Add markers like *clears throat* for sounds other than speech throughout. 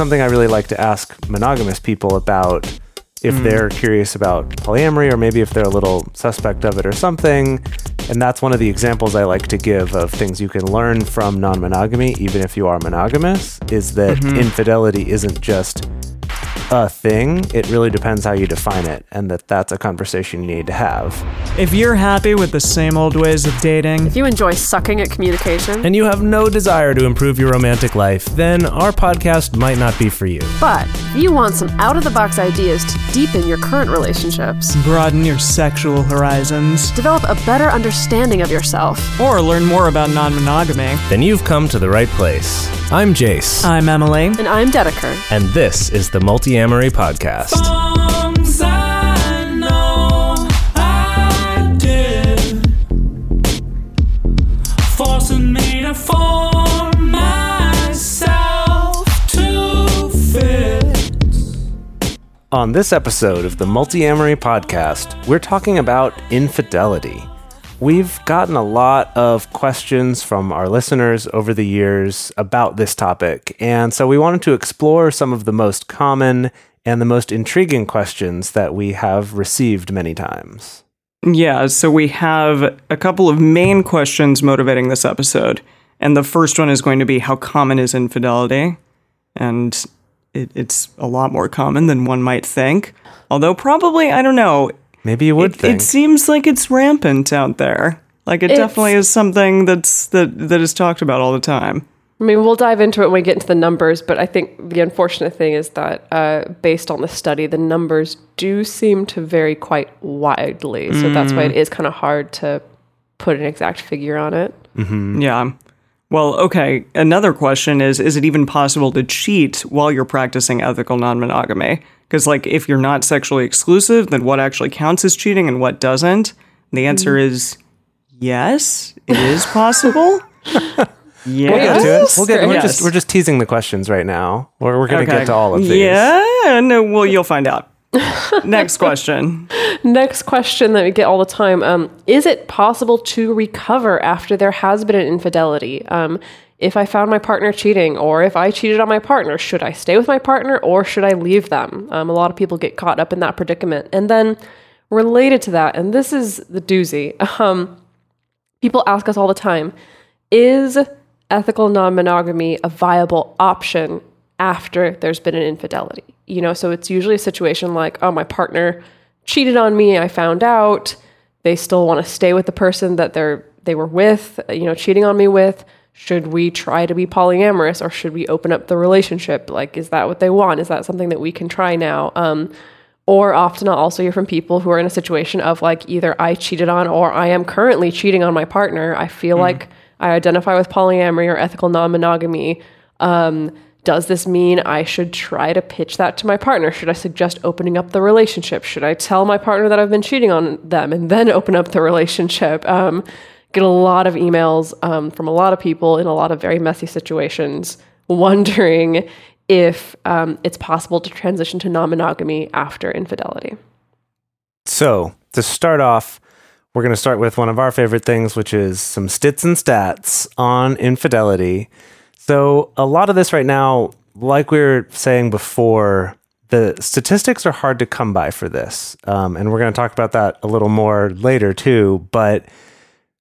something I really like to ask monogamous people about if Mm. they're curious about polyamory or maybe if they're a little suspect of it or something. And that's one of the examples I like to give of things you can learn from non monogamy, even if you are monogamous, is that Mm-hmm. infidelity isn't just a thing. It really depends how you define it, and that that's a conversation you need to have. If you're happy with the same old ways of dating, If you enjoy sucking at communication, and you have no desire to improve your romantic life, then our podcast might not be for you. but if you want some out of the box ideas to deepen your current relationships, broaden your sexual horizons, develop a better understanding of yourself, or learn more about non monogamy, Then you've come to the right place. I'm Jase, I'm Emily. and I'm Dedeker. and this is the Multiamory Podcast. I know I did, forcing me to form myself to fit. On this episode of the Multiamory podcast, we're talking about infidelity. We've gotten a lot of questions from our listeners over the years about this topic, and so we wanted to explore some of the most common and the most intriguing questions that we have received many times. Yeah, so we have a couple of main questions motivating this episode. And the first one is going to be how common is infidelity? And it, it's a lot more common than one might think. Although, probably, I don't know, Maybe you would it, think. it seems like it's rampant out there. Like it It's- definitely is something that's that that is talked about all the time. I mean, we'll dive into it when we get into the numbers, but I think the unfortunate thing is that uh, based on the study, the numbers do seem to vary quite widely. So that's why it is kind of hard to put an exact figure on it. Yeah. Well, okay. Another question is is it even possible to cheat while you're practicing ethical non-monogamy? Because like if you're not sexually exclusive, then what actually counts as cheating and what doesn't? And the answer is yes, it is possible. yes. *laughs* We'll get to it. We'll get, we're, Yes. just, we're just teasing the questions right now. We're, we're going to Okay. get to all of these. Yeah, no, well, you'll find out. Next question. *laughs* Next question that we get all the time um, Is it possible to recover after there has been an infidelity? Um, if I found my partner cheating, or if I cheated on my partner, should I stay with my partner or should I leave them? Um, a lot of people get caught up in that predicament. And then, related to that, and this is the doozy, *laughs* um, people ask us all the time Is ethical non monogamy a viable option after there's been an infidelity? You know, so it's usually a situation like, oh, my partner cheated on me, I found out. They still want to stay with the person that they're they were with, you know, cheating on me with. Should we try to be polyamorous or should we open up the relationship? Like, is that what they want? Is that something that we can try now? Um, or often I'll also hear from people who are in a situation of like either I cheated on or I am currently cheating on my partner. I feel like I identify with polyamory or ethical non monogamy. Um, does this mean I should try to pitch that to my partner? Should I suggest opening up the relationship? Should I tell my partner that I've been cheating on them and then open up the relationship? Um, get a lot of emails um, from a lot of people in a lot of very messy situations *laughs* wondering if um, it's possible to transition to non monogamy after infidelity. So, to start off, we're going to start with one of our favorite things, which is some stits and stats on infidelity. So, a lot of this right now, like we were saying before, the statistics are hard to come by for this. Um, and we're going to talk about that a little more later, too. But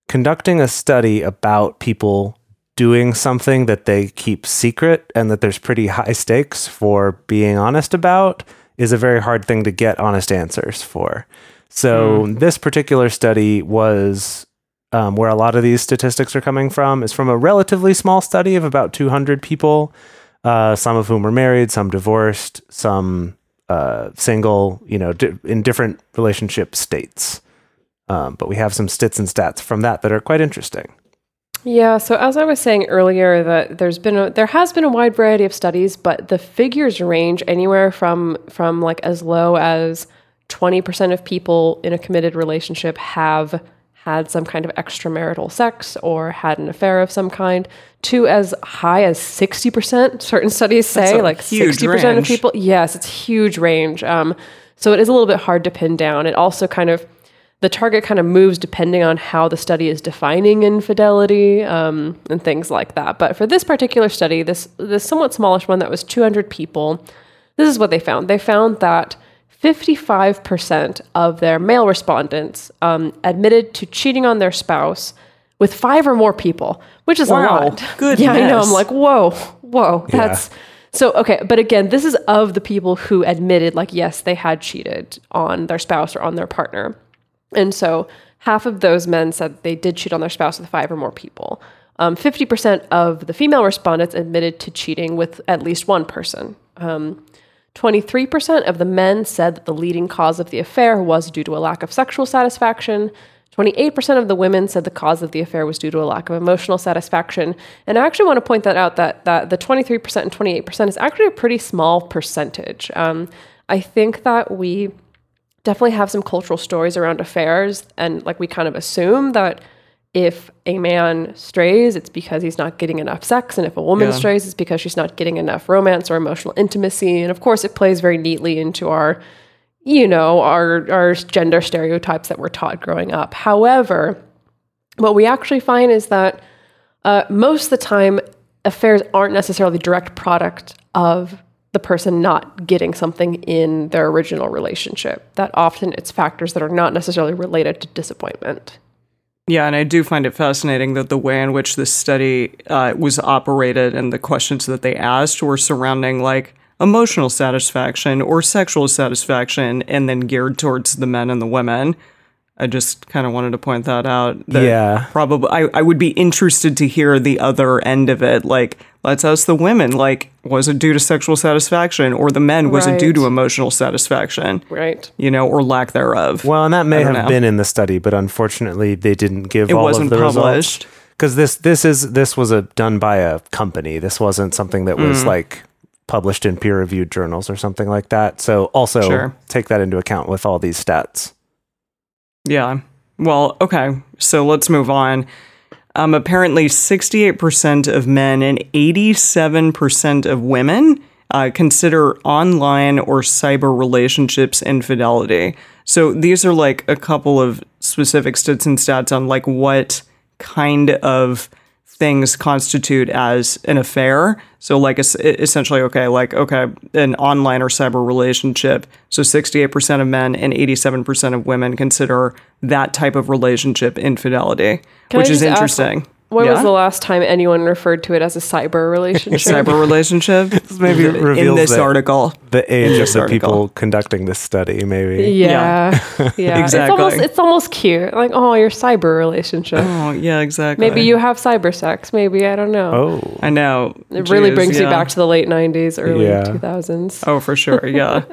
conducting a study about people doing something that they keep secret and that there's pretty high stakes for being honest about is a very hard thing to get honest answers for. So, this particular study was um, where a lot of these statistics are coming from is from a relatively small study of about 200 people, uh, some of whom were married, some divorced, some uh, single, you know, di- in different relationship states. Um, but we have some stits and stats from that that are quite interesting. Yeah, so as I was saying earlier, that there's been a, there has been a wide variety of studies, but the figures range anywhere from from like as low as twenty percent of people in a committed relationship have had some kind of extramarital sex or had an affair of some kind, to as high as sixty percent. Certain studies say like sixty percent of people. Yes, it's huge range. Um, so it is a little bit hard to pin down. It also kind of the target kind of moves depending on how the study is defining infidelity um, and things like that. But for this particular study, this this somewhat smallish one that was 200 people, this is what they found. They found that 55% of their male respondents um, admitted to cheating on their spouse with five or more people, which is Wow. a lot. Goodness. *laughs* Yeah, I know. I'm like, whoa, whoa, that's so okay. But again, this is of the people who admitted, like, yes, they had cheated on their spouse or on their partner. And so half of those men said they did cheat on their spouse with five or more people. Um, 50% of the female respondents admitted to cheating with at least one person. Um, 23% of the men said that the leading cause of the affair was due to a lack of sexual satisfaction. 28% of the women said the cause of the affair was due to a lack of emotional satisfaction. And I actually want to point that out that, that the 23% and 28% is actually a pretty small percentage. Um, I think that we definitely have some cultural stories around affairs and like we kind of assume that if a man strays it's because he's not getting enough sex and if a woman Yeah. strays it's because she's not getting enough romance or emotional intimacy and of course it plays very neatly into our you know our our gender stereotypes that we're taught growing up however what we actually find is that uh, most of the time affairs aren't necessarily the direct product of the person not getting something in their original relationship that often it's factors that are not necessarily related to disappointment Yeah, and I do find it fascinating that the way in which this study uh, was operated and the questions that they asked were surrounding like emotional satisfaction or sexual satisfaction, and then geared towards the men and the women. I just kind of wanted to point that out. That Yeah. probably I, I would be interested to hear the other end of it. Like, let's ask the women, like, was it due to sexual satisfaction, or the men, was it due to emotional satisfaction? right You know, or lack thereof. Well, and that may have know. been in the study, but unfortunately, they didn't give It all wasn't of the published. Because this this is this was a done by a company. This wasn't something that Mm. was like published in peer reviewed journals or something like that. So also Sure. take that into account with all these stats. Yeah. Well, okay. So let's move on. Um, apparently, 68% of men and 87% of women uh, consider online or cyber relationships infidelity. So these are like a couple of specific stats and stats on like what kind of things constitute as an affair. So, like, essentially, okay, like, okay, an online or cyber relationship. So, 68% of men and 87% of women consider that type of relationship infidelity, Can which is just ask, interesting. When Yeah? was the last time anyone referred to it as a cyber *laughs* relationship cyber relationship? *laughs* maybe in reveals this that- article. The age of the article. people conducting this study, maybe. yeah yeah, *laughs* It's Exactly. almost, it's almost cute like oh your cyber relationship Oh, yeah, exactly. maybe you have cyber sex maybe i don't know Oh, I know. it really Jeez, brings you back to the late 90s early Yeah. 2000s Oh, for sure. Yeah.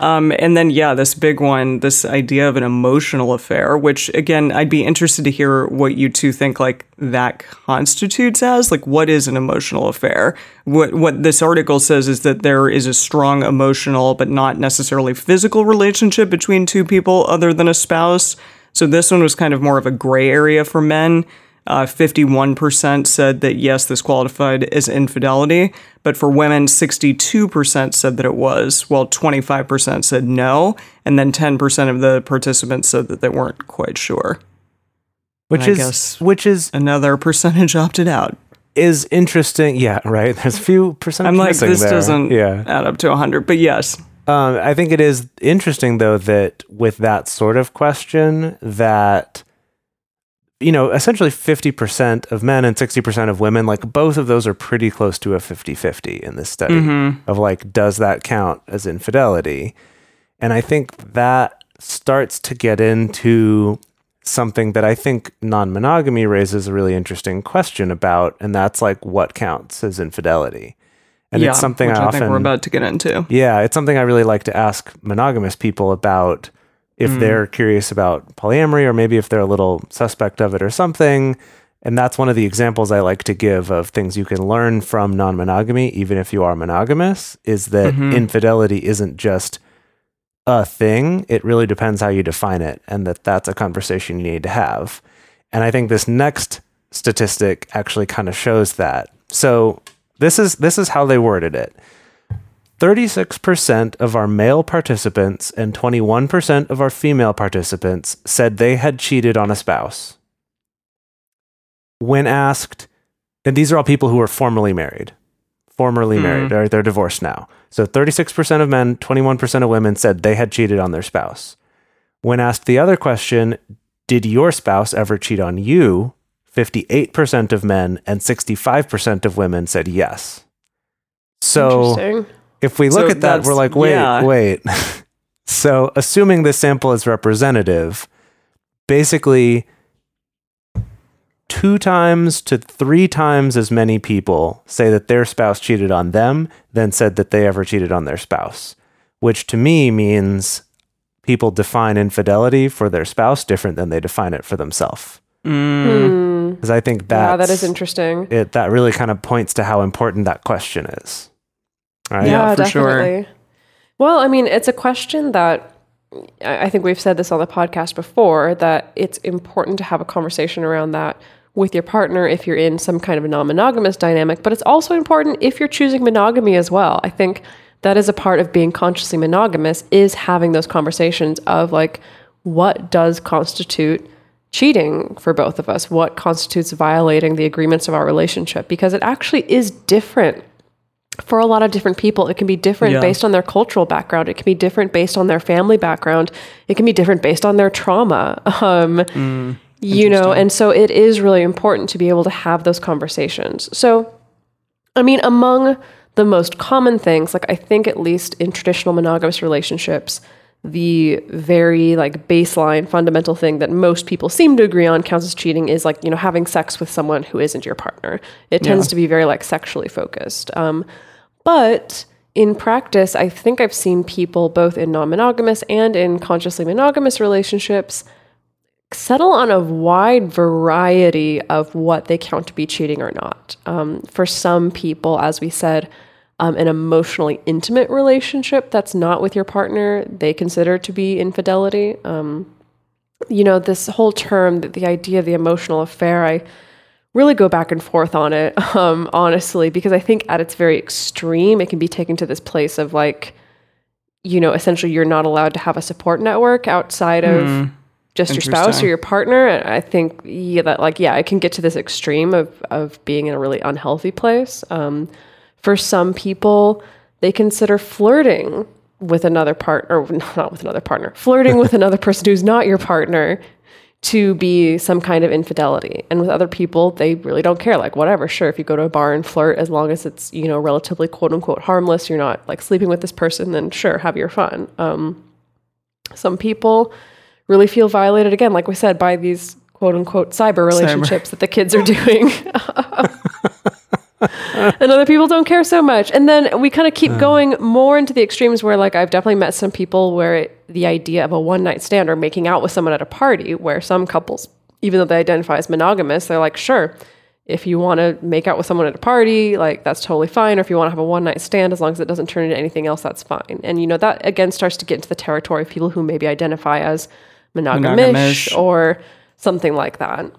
Um, and then, yeah, this big one, this idea of an emotional affair, which again, I'd be interested to hear what you two think like that constitutes as. Like, what is an emotional affair? What, what this article says is that there is a strong emotional, but not necessarily physical relationship between two people other than a spouse. So this one was kind of more of a gray area for men. Uh, 51% said that yes, this qualified as infidelity, but for women, 62% said that it was, while 25% said no, and then 10% of the participants said that they weren't quite sure. which is which is Another percentage *laughs* opted out. is interesting. Yeah, right. *laughs* There's a few percentage I'm like, this there. doesn't Yeah. add up to 100, but yes. Um, I think it is interesting though that with that sort of question that you know essentially 50% of men and 60% of women like both of those are pretty close to a 50-50 in this study Mm-hmm. of like does that count as infidelity and I think that starts to get into something that I think non-monogamy raises a really interesting question about and that's like what counts as infidelity and yeah, it's something I I, often think we're about to get into. yeah, it's something I really like to ask monogamous people about if Mm. they're curious about polyamory or maybe if they're a little suspect of it or something. And that's one of the examples I like to give of things you can learn from non monogamy, even if you are monogamous, is that Mhm. infidelity isn't just a thing. It really depends how you define it, and that that's a conversation you need to have. And I think this next statistic actually kind of shows that. So this is this is how they worded it. 36% of our male participants and 21% of our female participants said they had cheated on a spouse. When asked, and these are all people who were formerly married, formerly hmm. married, or they're divorced now. So 36% of men, 21% of women said they had cheated on their spouse. When asked the other question, did your spouse ever cheat on you? 58% of men and 65% of women said yes. So Interesting. If we look So at that, we're like, wait, yeah. wait. *laughs* so assuming this sample is representative, basically two times to three times as many people say that their spouse cheated on them than said that they ever cheated on their spouse, which to me means people define infidelity for their spouse different than they define it for themselves. Mm. Because I think that yeah, that is interesting. it that really kind of points to how important that question is. Uh, right? Yeah, for sure. Well, I mean, it's a question that I I think we've said this on the podcast before that it's important to have a conversation around that with your partner if you're in some kind of a non monogamous dynamic, but it's also important if you're choosing monogamy as well. I think that is a part of being consciously monogamous is having those conversations of like what does constitute cheating for both of us what constitutes violating the agreements of our relationship because it actually is different for a lot of different people. It can be different Yeah. based on their cultural background. It can be different based on their family background. It can be different based on their trauma. *laughs* Um, you know, and so it is really important to be able to have those conversations. So, I mean, among the most common things, like I think at least in traditional monogamous relationships, the very like baseline fundamental thing that most people seem to agree on counts as cheating is like you know having sex with someone who isn't your partner. It tends to be very like sexually focused. Um, but in practice i think i've seen people both in non-monogamous and in consciously monogamous relationships settle on a wide variety of what they count to be cheating or not. Um, for some people, as we said, um, an emotionally intimate relationship that's not with your partner, they consider to be infidelity. Um, you know, this whole term, the, the idea of the emotional affair, I really go back and forth on it, *laughs* um, honestly, because I think at its very extreme, it can be taken to this place of like, you know, essentially you're not allowed to have a support network outside of just your spouse or your partner. And I think, yeah, that like, yeah, it can get to this extreme of, of being in a really unhealthy place. Um, for some people, they consider flirting with another partner, or *laughs* not with another partner, flirting with another person who's not your partner to be some kind of infidelity. And with other people, they really don't care. Like, whatever, sure, if you go to a bar and flirt, as long as it's, you know, relatively quote unquote harmless, you're not like sleeping with this person, then sure, have your fun. Um, some people really feel violated, again, like we said, by these quote unquote cyber relationships that the kids are doing. *laughs* *laughs* *laughs* and other people don't care so much. And then we kind of keep going more into the extremes where, like, I've definitely met some people where it, the idea of a one night stand or making out with someone at a party, where some couples, even though they identify as monogamous, they're like, sure, if you want to make out with someone at a party, like, that's totally fine. Or if you want to have a one night stand, as long as it doesn't turn into anything else, that's fine. And, you know, that again starts to get into the territory of people who maybe identify as monogamish, Monogamish. or something like that.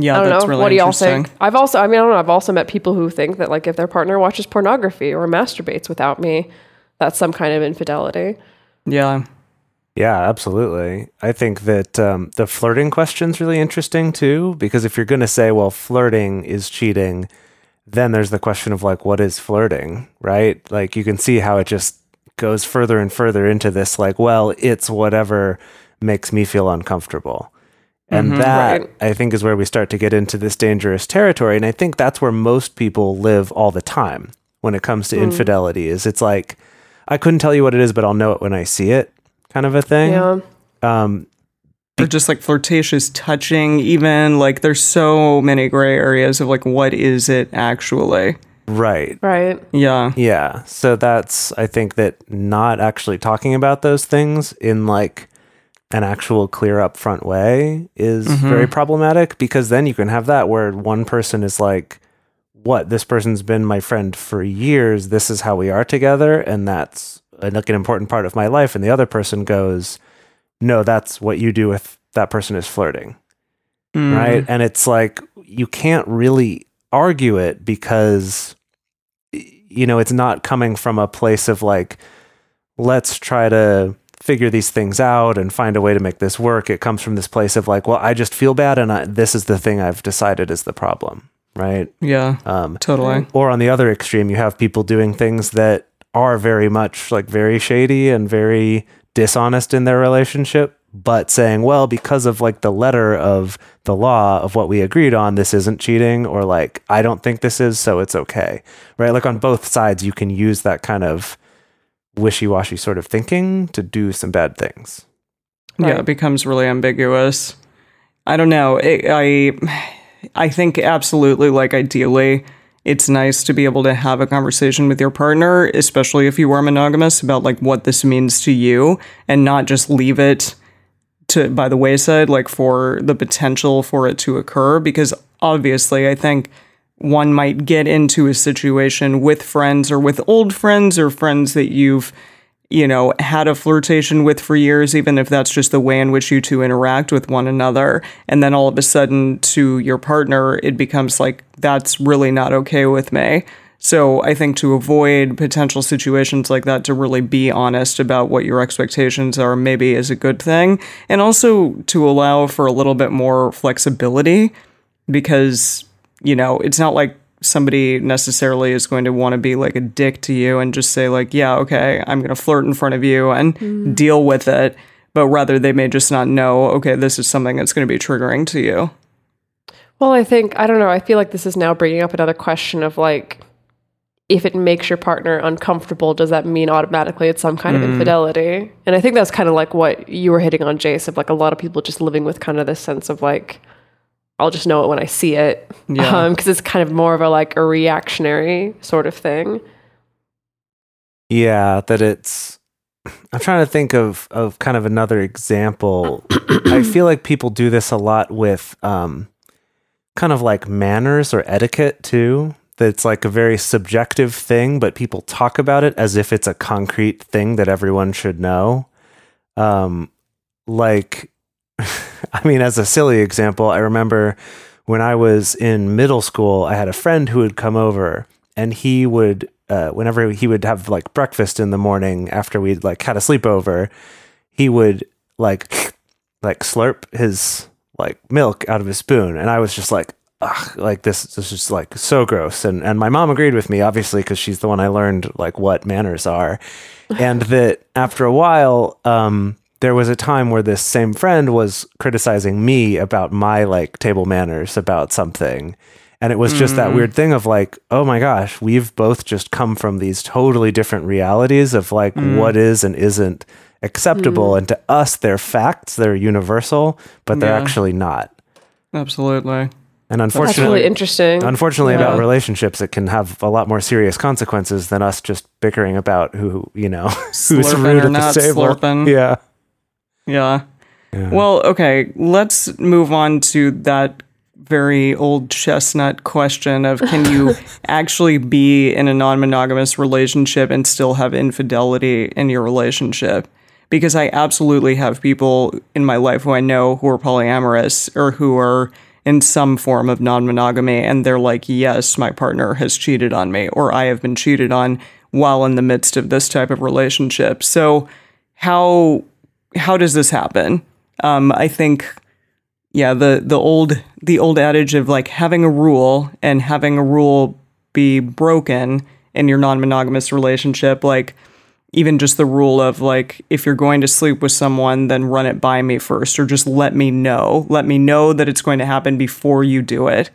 Yeah, I don't that's know. really what do y'all interesting. think? I've also, I mean, I don't know. I've also met people who think that like if their partner watches pornography or masturbates without me, that's some kind of infidelity. Yeah. Yeah, absolutely. I think that um, the flirting question's really interesting too, because if you're going to say, well, flirting is cheating, then there's the question of like, what is flirting, right? Like you can see how it just goes further and further into this, like, well, it's whatever makes me feel uncomfortable. And that, Right. I think, is where we start to get into this dangerous territory. And I think that's where most people live all the time when it comes to infidelity is it's like, I couldn't tell you what it is, but I'll know it when I see it kind of a thing. Yeah. Um, Or just like flirtatious touching, even like there's so many gray areas of like what is it actually? right. Right. Yeah. Yeah. So that's, I think that not actually talking about those things in like an actual clear up front way is very problematic because then you can have that where one person is like, what, this person's been my friend for years. This is how we are together. And that's uh, like an important part of my life. And the other person goes, no, that's what you do with that person is flirting. Mm. right? And it's like you can't really argue it because you know, it's not coming from a place of like, let's try to figure these things out and find a way to make this work. It comes from this place of like, well, I just feel bad and I, this is the thing I've decided is the problem, right? Yeah. Um, totally. or on the other extreme, you have people doing things that are very much like very shady and very dishonest in their relationship, but saying, well, because of like the letter of the law of what we agreed on, this isn't cheating, or like, I don't think this is, so it's okay. Right? Like on both sides, you can use that kind of wishy washy sort of thinking to do some bad things. Yeah, it becomes really ambiguous. I don't know. It, I I think absolutely like ideally it's nice to be able to have a conversation with your partner, especially if you are monogamous about like what this means to you and not just leave it to by the wayside like for the potential for it to occur because obviously I think one might get into a situation with friends or with old friends or friends that you've you know, had a flirtation with for years, even if that's just the way in which you two interact with one another. And then all of a sudden, to your partner, it becomes like, that's really not okay with me. So I think to avoid potential situations like that, to really be honest about what your expectations are, maybe is a good thing. And also to allow for a little bit more flexibility because, you know, it's not like somebody necessarily is going to want to be like a dick to you and just say like yeah okay i'm going to flirt in front of you and mm. deal with it but rather they may just not know okay this is something that's going to be triggering to you Well, I think I don't know. I feel like this is now bringing up another question of like, if it makes your partner uncomfortable, does that mean automatically it's some kind of mm. infidelity? And I think that's kind of like what you were hitting on, Jase, of like a lot of people just living with kind of this sense of like, I'll just know it when I see it, Yeah. because it's kind of more of a like a reactionary sort of thing. Yeah, that it's. *sighs* I'm trying to think of of kind of another example. *coughs* I feel like people do this a lot with um, kind of like manners or etiquette too. That's like a very subjective thing, but people talk about it as if it's a concrete thing that everyone should know. Um, like, *laughs* *laughs* I mean, as a silly example, I remember when I was in middle school, I had a friend who would come over and he would, uh, whenever he would have like breakfast in the morning after we'd like had a sleepover, he would like, *sniffs* like slurp his like milk out of his spoon. And I was just like, ugh, like this, this is like so gross. And, and my mom agreed with me, obviously, because she's the one I learned like what manners are. and that after a while, um, there was a time where this same friend was criticizing me about my like table manners about something. And it was just that weird thing of like, oh my gosh, we've both just come from these totally different realities of like mm. what is and isn't acceptable. Mm. And to us, they're facts, they're universal, but they're Yeah. actually not. absolutely And That's unfortunately, really interesting. unfortunately about relationships, it can have a lot more serious consequences than us just bickering about who, you know, *laughs* who's Slurping rude or at the not table. slurping. Yeah. Yeah. Yeah. well okay let's move on to that very old chestnut question of can you *laughs* actually be in a non-monogamous relationship and still have infidelity in your relationship? Because i absolutely have people in my life who i know who are polyamorous or who are in some form of non-monogamy and they're like yes my partner has cheated on me or i have been cheated on while in the midst of this type of relationship. So how how does this happen? Um, i think yeah the the old the old adage of like having a rule and having a rule be broken in your non-monogamous relationship like even just the rule of like if you're going to sleep with someone then run it by me first or just let me know. Let me know that it's going to happen before you do it.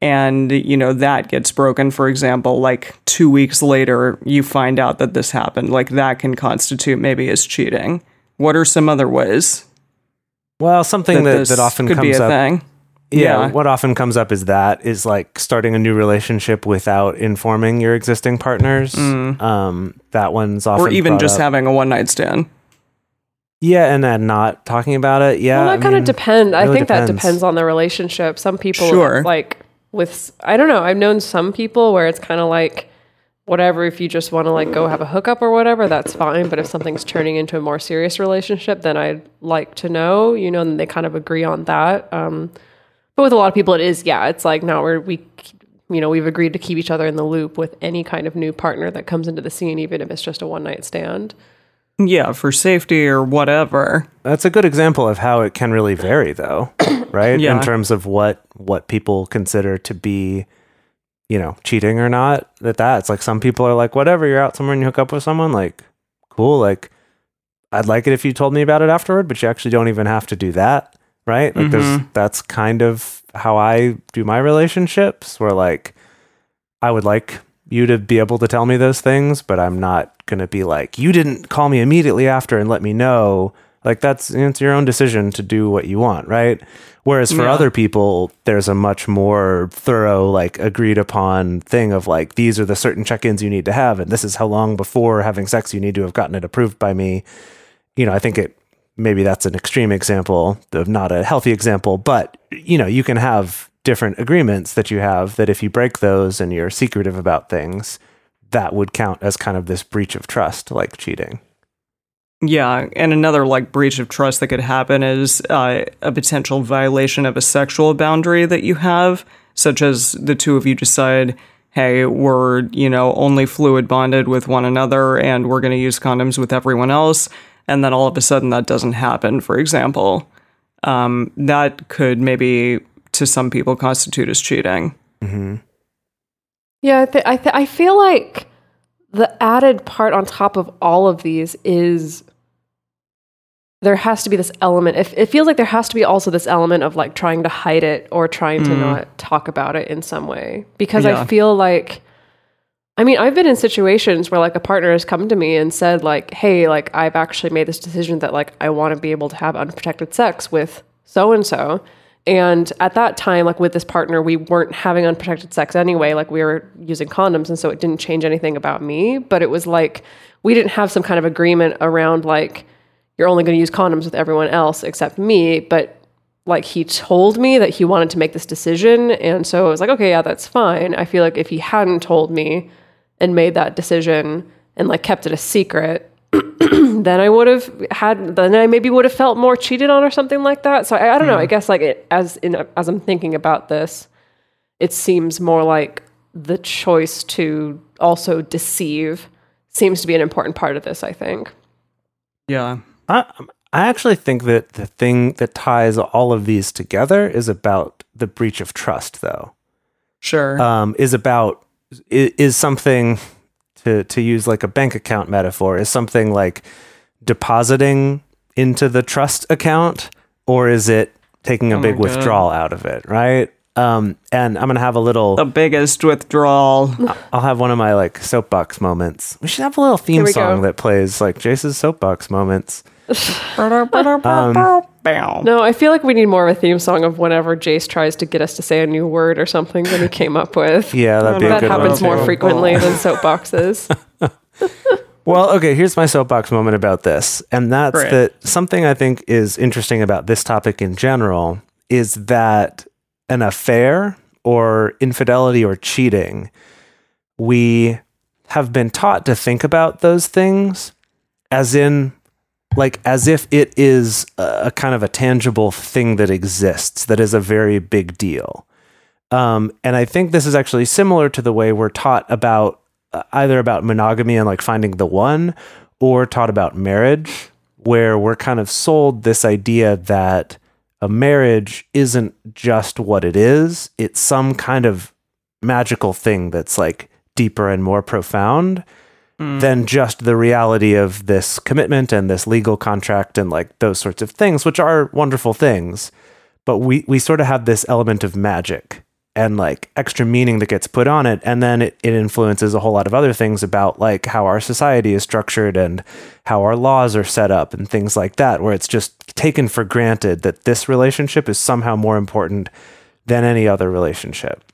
And you know that gets broken. For example like 2 weeks later you find out that this happened. Like that can constitute maybe as cheating what are some other ways Well, something that, this that often could comes be a up. thing Yeah, Yeah. what often comes up is that is like starting a new relationship without informing your existing partners. Um, that one's often Mm. or even just up. having a one night stand yeah, and then not talking about it. Yeah, well, that kind of depends. I really think that depends. depends on the relationship. Some people, Sure. like with, I don't know. I've known some people where it's kind of like, whatever. If you just want to like go have a hookup or whatever, that's fine. But if something's turning into a more serious relationship, then I'd like to know. You know, and they kind of agree on that. Um, but with a lot of people, it is yeah. It's like now we're we you know, we've agreed to keep each other in the loop with any kind of new partner that comes into the scene, even if it's just a one night stand. Yeah, for safety or whatever. That's a good example of how it can really vary though, *coughs* right? Yeah. In terms of what what people consider to be you know, cheating or not. That that's like some people are like whatever, you're out somewhere and you hook up with someone like cool, like I'd like it if you told me about it afterward, but you actually don't even have to do that, right? Like there's mm-hmm. that's kind of how I do my relationships where like I would like you to be able to tell me those things, but I'm not going to be like, you didn't call me immediately after and let me know. Like that's it's your own decision to do what you want, right? Whereas for Yeah. other people, there's a much more thorough, like agreed upon thing of like, these are the certain check ins you need to have, and this is how long before having sex you need to have gotten it approved by me. You know, I think it maybe that's an extreme example of not a healthy example, but you know, you can have different agreements that you have that if you break those and you're secretive about things, that would count as kind of this breach of trust, like cheating. Yeah, and another like breach of trust that could happen is uh, a potential violation of a sexual boundary that you have, such as the two of you decide, hey, we're you know only fluid bonded with one another, and we're going to use condoms with everyone else, and then all of a sudden that doesn't happen. For example, um, that could maybe to some people constitute as cheating. Yeah, I, th- I, th- I feel like the added part on top of all of these is there has to be this element. It, it feels like there has to be also this element of like trying to hide it or trying to mm. not talk about it in some way. Because Yeah. I feel like, I mean, I've been in situations where like a partner has come to me and said, like, hey, like, I've actually made this decision that like I want to be able to have unprotected sex with so and so. And at that time, like with this partner, we weren't having unprotected sex anyway. Like we were using condoms. And so it didn't change anything about me. But it was like we didn't have some kind of agreement around like, you're only going to use condoms with everyone else except me. But like he told me that he wanted to make this decision. And so I was like, okay, yeah, that's fine. I feel like if he hadn't told me and made that decision and like kept it a secret, *clears throat* then I would have had, then I maybe would have felt more cheated on or something like that. So I, I don't know. I hmm. guess like it, as in as I'm thinking about this, it seems more like the choice to also deceive seems to be an important part of this. I think. Yeah. I, I actually think that the thing that ties all of these together is about the breach of trust, though. Sure. Um, is about is, is something to to use like a bank account metaphor is something like depositing into the trust account, or is it taking a Oh big withdrawal out of it? Right. Um, and I'm gonna have a little. the biggest withdrawal. I'll have one of my like soapbox moments. We should have a little theme song go. that plays like Jase's soapbox moments. Bow. Um, no, I feel like we need more of a theme song of whenever Jase tries to get us to say a new word or something that he came up with. *laughs* Yeah, that'd be a that happens more too. frequently than *laughs* soapboxes. Well, okay, here's my soapbox moment about this. And that's Great. that something I think is interesting about this topic in general is that an affair or infidelity or cheating, we have been taught to think about those things as in like as if it is a, kind of a tangible thing that exists that is a very big deal. Um, and I think this is actually similar to the way we're taught about uh, either about monogamy and like finding the one or taught about marriage, where we're kind of sold this idea that a marriage isn't just what it is, it's some kind of magical thing that's like deeper and more profound than just the reality of this commitment and this legal contract and like those sorts of things, which are wonderful things. But we, we sort of have this element of magic and like extra meaning that gets put on it. And then it, it influences a whole lot of other things about like how our society is structured and how our laws are set up and things like that, where it's just taken for granted that this relationship is somehow more important than any other relationship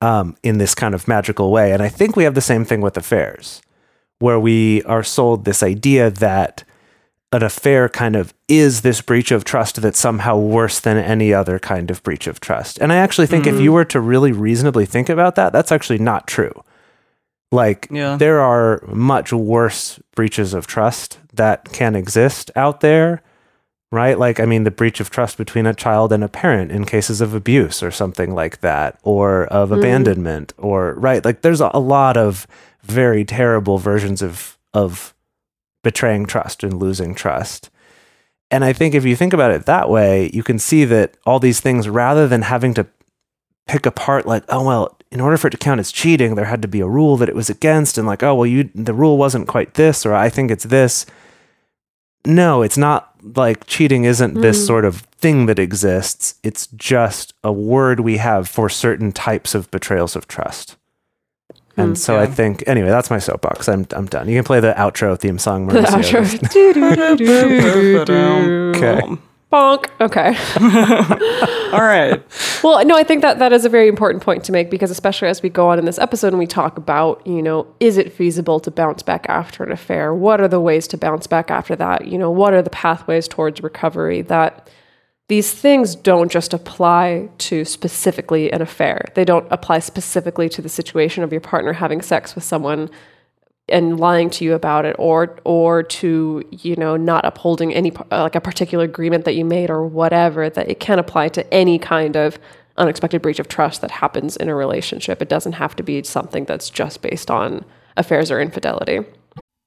um, in this kind of magical way. And I think we have the same thing with affairs, where we are sold this idea that an affair kind of is this breach of trust that's somehow worse than any other kind of breach of trust. And I actually think if mm-hmm. you were to really reasonably think about that, that's actually not true. Like, Yeah. there are much worse breaches of trust that can exist out there right? Like, I mean, the breach of trust between a child and a parent in cases of abuse or something like that, or of mm-hmm. abandonment, or, right? Like, there's a lot of very terrible versions of, of betraying trust and losing trust. And I think if you think about it that way, you can see that all these things, rather than having to pick apart, like, oh, well, in order for it to count as cheating, there had to be a rule that it was against, and like, oh, well, you, the rule wasn't quite this, or I think it's this. No, it's not like cheating isn't this mm. sort of thing that exists. It's just a word we have for certain types of betrayals of trust. And mm, so I think anyway, that's my soapbox. I'm I'm done. You can play the outro theme song. The Mauricio. outro. Okay. Bonk. Okay. *laughs* *laughs* All right. Well, no, I think that that is a very important point to make because especially as we go on in this episode and we talk about, you know, is it feasible to bounce back after an affair? What are the ways to bounce back after that? You know, what are the pathways towards recovery that these things don't just apply to specifically an affair. They don't apply specifically to the situation of your partner having sex with someone and lying to you about it or or to you know not upholding any uh, like a particular agreement that you made or whatever that it can apply to any kind of unexpected breach of trust that happens in a relationship it doesn't have to be something that's just based on affairs or infidelity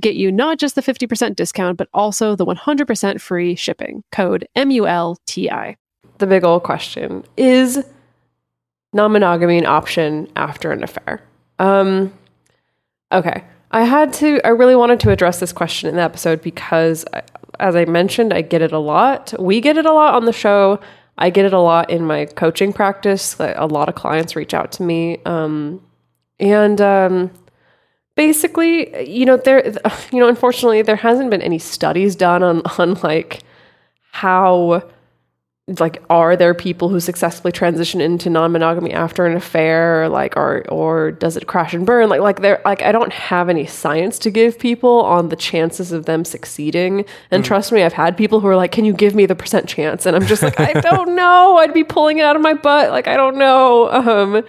to get you not just the 50% discount, but also the 100% free shipping. Code M U L T I. The big old question is non-monogamy an option after an affair? Um okay. I had to i really wanted to address this question in the episode because I- as i mentioned i get it a lot. We get it a lot on the show. I get it a lot in my coaching practice. A lot of clients reach out to me. Um and um basically you know there you know unfortunately there hasn't been any studies done on on like how like are there people who successfully transition into non-monogamy after an affair like or or does it crash and burn? Like like there like I don't have any science to give people on the chances of them succeeding. And trust me I've had people who are like can you give me the percent chance? And I'm just like I don't *laughs* know. I'd be pulling it out of my butt. Like I don't know. Um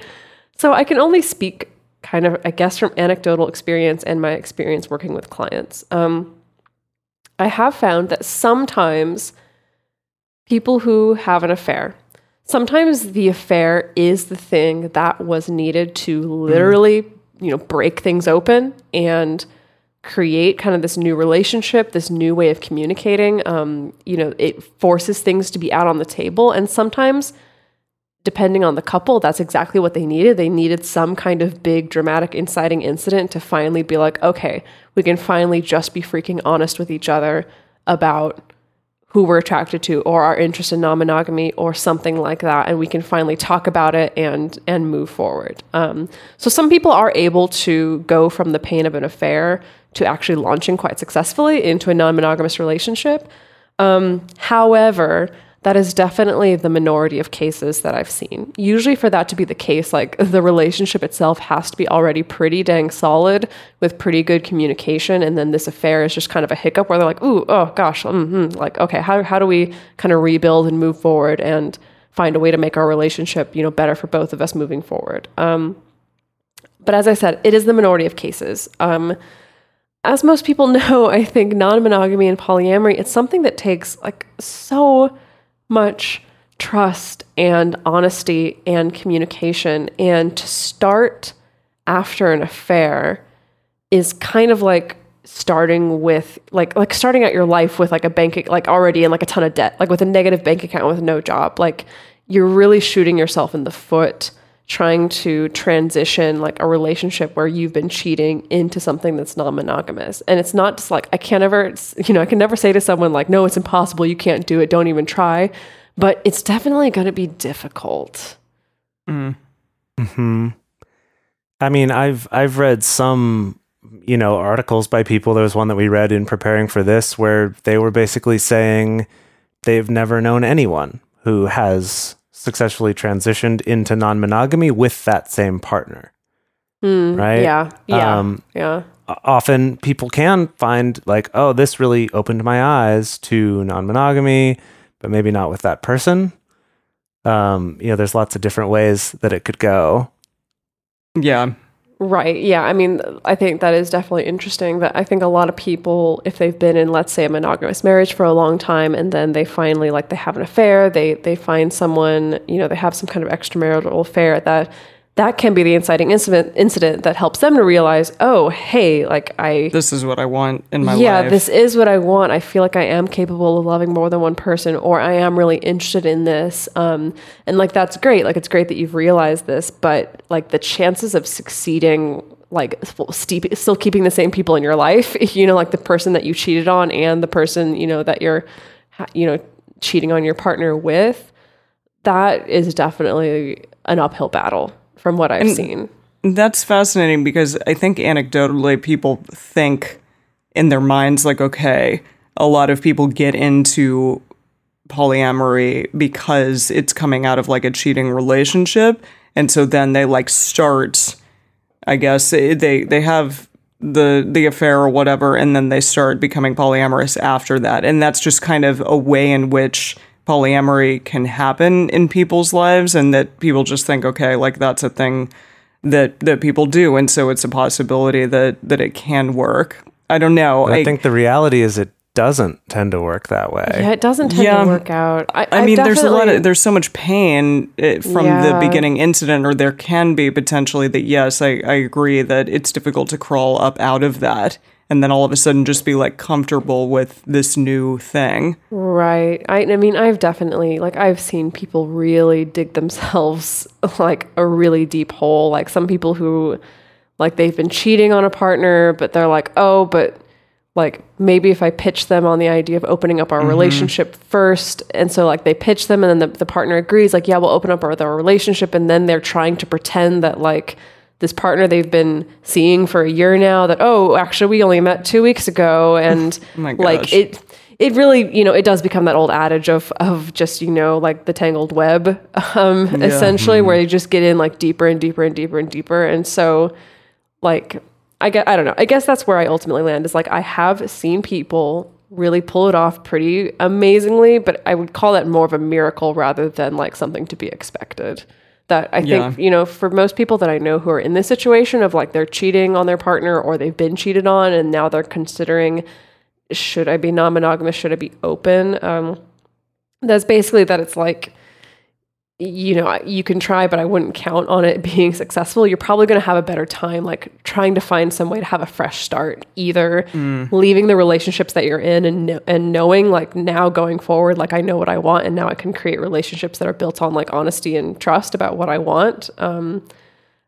so I can only speak kind of I guess from anecdotal experience and my experience working with clients um I have found that sometimes people who have an affair. Sometimes the affair is the thing that was needed to literally, you know, break things open and create kind of this new relationship, this new way of communicating. Um, you know, it forces things to be out on the table. And sometimes, depending on the couple, that's exactly what they needed. They needed some kind of big, dramatic, inciting incident to finally be like, okay, we can finally just be freaking honest with each other about who we're attracted to or our interest in non-monogamy or something like that and we can finally talk about it and and move forward um, so some people are able to go from the pain of an affair to actually launching quite successfully into a non-monogamous relationship um, however that is definitely the minority of cases that I've seen. Usually, for that to be the case, like the relationship itself has to be already pretty dang solid with pretty good communication. And then this affair is just kind of a hiccup where they're like, ooh, oh gosh, mm like, okay, how, how do we kind of rebuild and move forward and find a way to make our relationship, you know, better for both of us moving forward? Um, but as I said, it is the minority of cases. Um, as most people *laughs* know, I think non monogamy and polyamory, it's something that takes like so much trust and honesty and communication. And to start after an affair is kind of like starting with like like starting out your life with like a bank like already in like a ton of debt like with a negative bank account with no job like you're really shooting yourself in the foot trying to transition like a relationship where you've been cheating into something that's non-monogamous and it's not just like i can't ever you know i can never say to someone like no it's impossible you can't do it don't even try but it's definitely going to be difficult mm. hmm I mean, I've I've read some, you know, articles by people. There was one that we read in preparing for this where they were basically saying they've never known anyone who has successfully transitioned into non-monogamy with that same partner. Right? yeah yeah Um, yeah often people can find like, oh, this really opened my eyes to non-monogamy, but maybe not with that person. Um, you know, there's lots of different ways that it could go. Yeah. Right. Yeah. I mean, I think that is definitely interesting. That I think a lot of people, if they've been in, let's say, a monogamous marriage for a long time, and then they finally like they have an affair, they they find someone, you know, they have some kind of extramarital affair that that can be the inciting incident incident that helps them to realize, oh, hey, like I This is what I want in my yeah, life. Yeah, this is what I want. I feel like I am capable of loving more than one person, or I am really interested in this. Um, and like that's great. Like it's great that you've realized this, but like the chances of succeeding, like steep, still keeping the same people in your life, *laughs* you know, like the person that you cheated on and the person you know that you're, you know, cheating on your partner with, that is definitely an uphill battle from what I've seen. That's fascinating because I think anecdotally people think in their minds like okay, a lot of people get into polyamory because it's coming out of like a cheating relationship and so then they like start I guess they they have the the affair or whatever and then they start becoming polyamorous after that and that's just kind of a way in which polyamory can happen in people's lives and that people just think okay like that's a thing that that people do. And so it's a possibility that that it can work. I don't know. But I, think the reality is it doesn't tend to work that way. Yeah, it doesn't tend Yeah. to work out. I, I mean, there's a lot of there's so much pain eh, from the beginning incident, or there can be potentially that. Yes, I, I agree that it's difficult to crawl up out of that, and then all of a sudden just be like comfortable with this new thing. Right. I, I mean, I've definitely, like, I've seen people really dig themselves, *laughs* like, a really deep hole. Like, some people who, like, they've been cheating on a partner, but they're like, oh, but, like, maybe if I pitch them on the idea of opening up our relationship first. And so, like, they pitch them, and then the, the partner agrees, like, yeah, we'll open up our, our relationship. And then they're trying to pretend that, like, this partner they've been seeing for a year now that oh actually we only met two weeks ago *laughs* and my like it it really you know it does become that old adage of of just you know like the tangled web *laughs* um essentially where you just get in like deeper and deeper and deeper and deeper and so like i guess i don't know i guess that's where i ultimately land is like i have seen people really pull it off pretty amazingly but i would call that more of a miracle rather than like something to be expected that i Yeah. think you know for most people that i know who are in this situation of like they're cheating on their partner or they've been cheated on and now they're considering should I be non-monogamous? Should I be open? Um, that's basically that it's like, you know, you can try, but I wouldn't count on it *laughs* being successful. You're probably going to have a better time, like trying to find some way to have a fresh start, either leaving the relationships that you're in and and knowing like now going forward, like I know what I want, and now I can create relationships that are built on like honesty and trust about what I want. Um,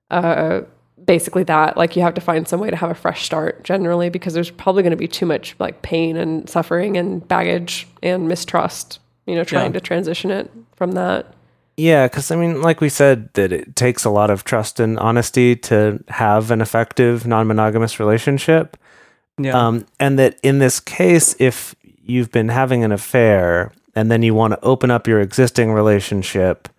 uh, basically that like you have to find some way to have a fresh start generally because there's probably going to be too much like pain and suffering and baggage and mistrust you know trying Yeah. to transition it from that Yeah, because I mean, like we said, that it takes a lot of trust and honesty to have an effective non monogamous relationship. Yeah. Um, and that in this case, if you've been having an affair and then you want to open up your existing relationship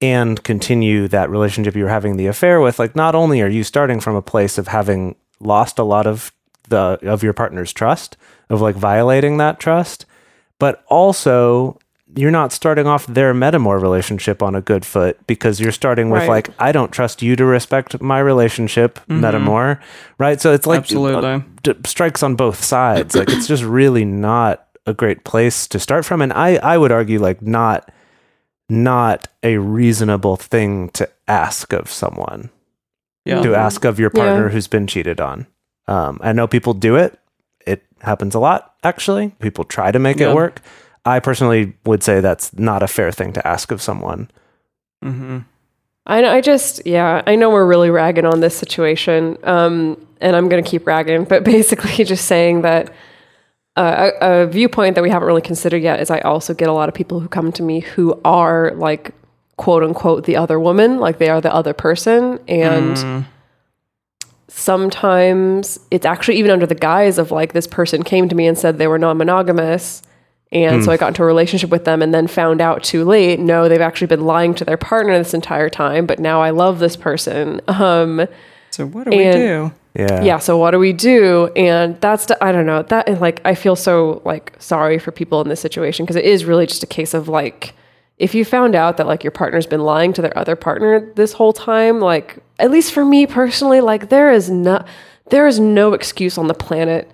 and continue that relationship you were having the affair with, like not only are you starting from a place of having lost a lot of the of your partner's trust, of like violating that trust, but also you're not starting off their metamor relationship on a good foot because you're starting with Right. like I don't trust you to respect my relationship, metamor, right? So it's like Absolutely. uh, d- strikes on both sides. like it's just really not a great place to start from, and I I would argue like not not a reasonable thing to ask of someone Yeah. to ask of your Yeah. partner who's been cheated on. Um, I know people do it. It happens a lot, actually. People try to make Yeah. it work. I personally would say that's not a fair thing to ask of someone. Mm-hmm. I, I just, yeah, I know we're really ragging on this situation, um, and I'm going to keep ragging, but *laughs* basically just saying that uh, a, a viewpoint that we haven't really considered yet is I also get a lot of people who come to me who are like, quote unquote, the other woman, like they are the other person. And sometimes it's actually even under the guise of like this person came to me and said they were non monogamous. And so I got into a relationship with them and then found out too late, no, they've actually been lying to their partner this entire time, but now I love this person. Um, So what do we do? Yeah. yeah, so what do we do? And that's, the, I don't know, that is like, I feel so like sorry for people in this situation because it is really just a case of like, if you found out that like your partner's been lying to their other partner this whole time, like, at least for me personally, like there is no, there is no excuse on the planet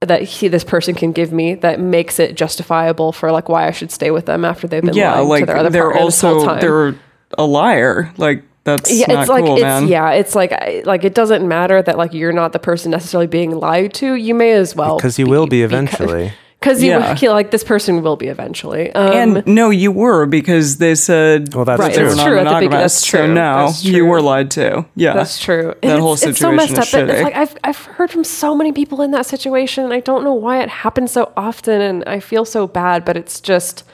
that he, this person can give me that makes it justifiable for like why I should stay with them after they've been Yeah, lying like to their other they're partner this whole also time. they're a liar. Like that's yeah, not it's like cool, it's man. yeah, it's like like it doesn't matter that like you're not the person necessarily being lied to. You may as well Because you will be eventually. Because *laughs* you Yeah. feel like this person will be eventually. Um, And no, you were because they said Well, that's Right, true. that's true at the begin- non-monogamous. So now that's you were lied to. Yeah, That's true. That And whole it's, it's so messed situation up. but It's like I've I've heard from so many people in that situation, and I don't know why it happens so often, and I feel so bad. But it's just,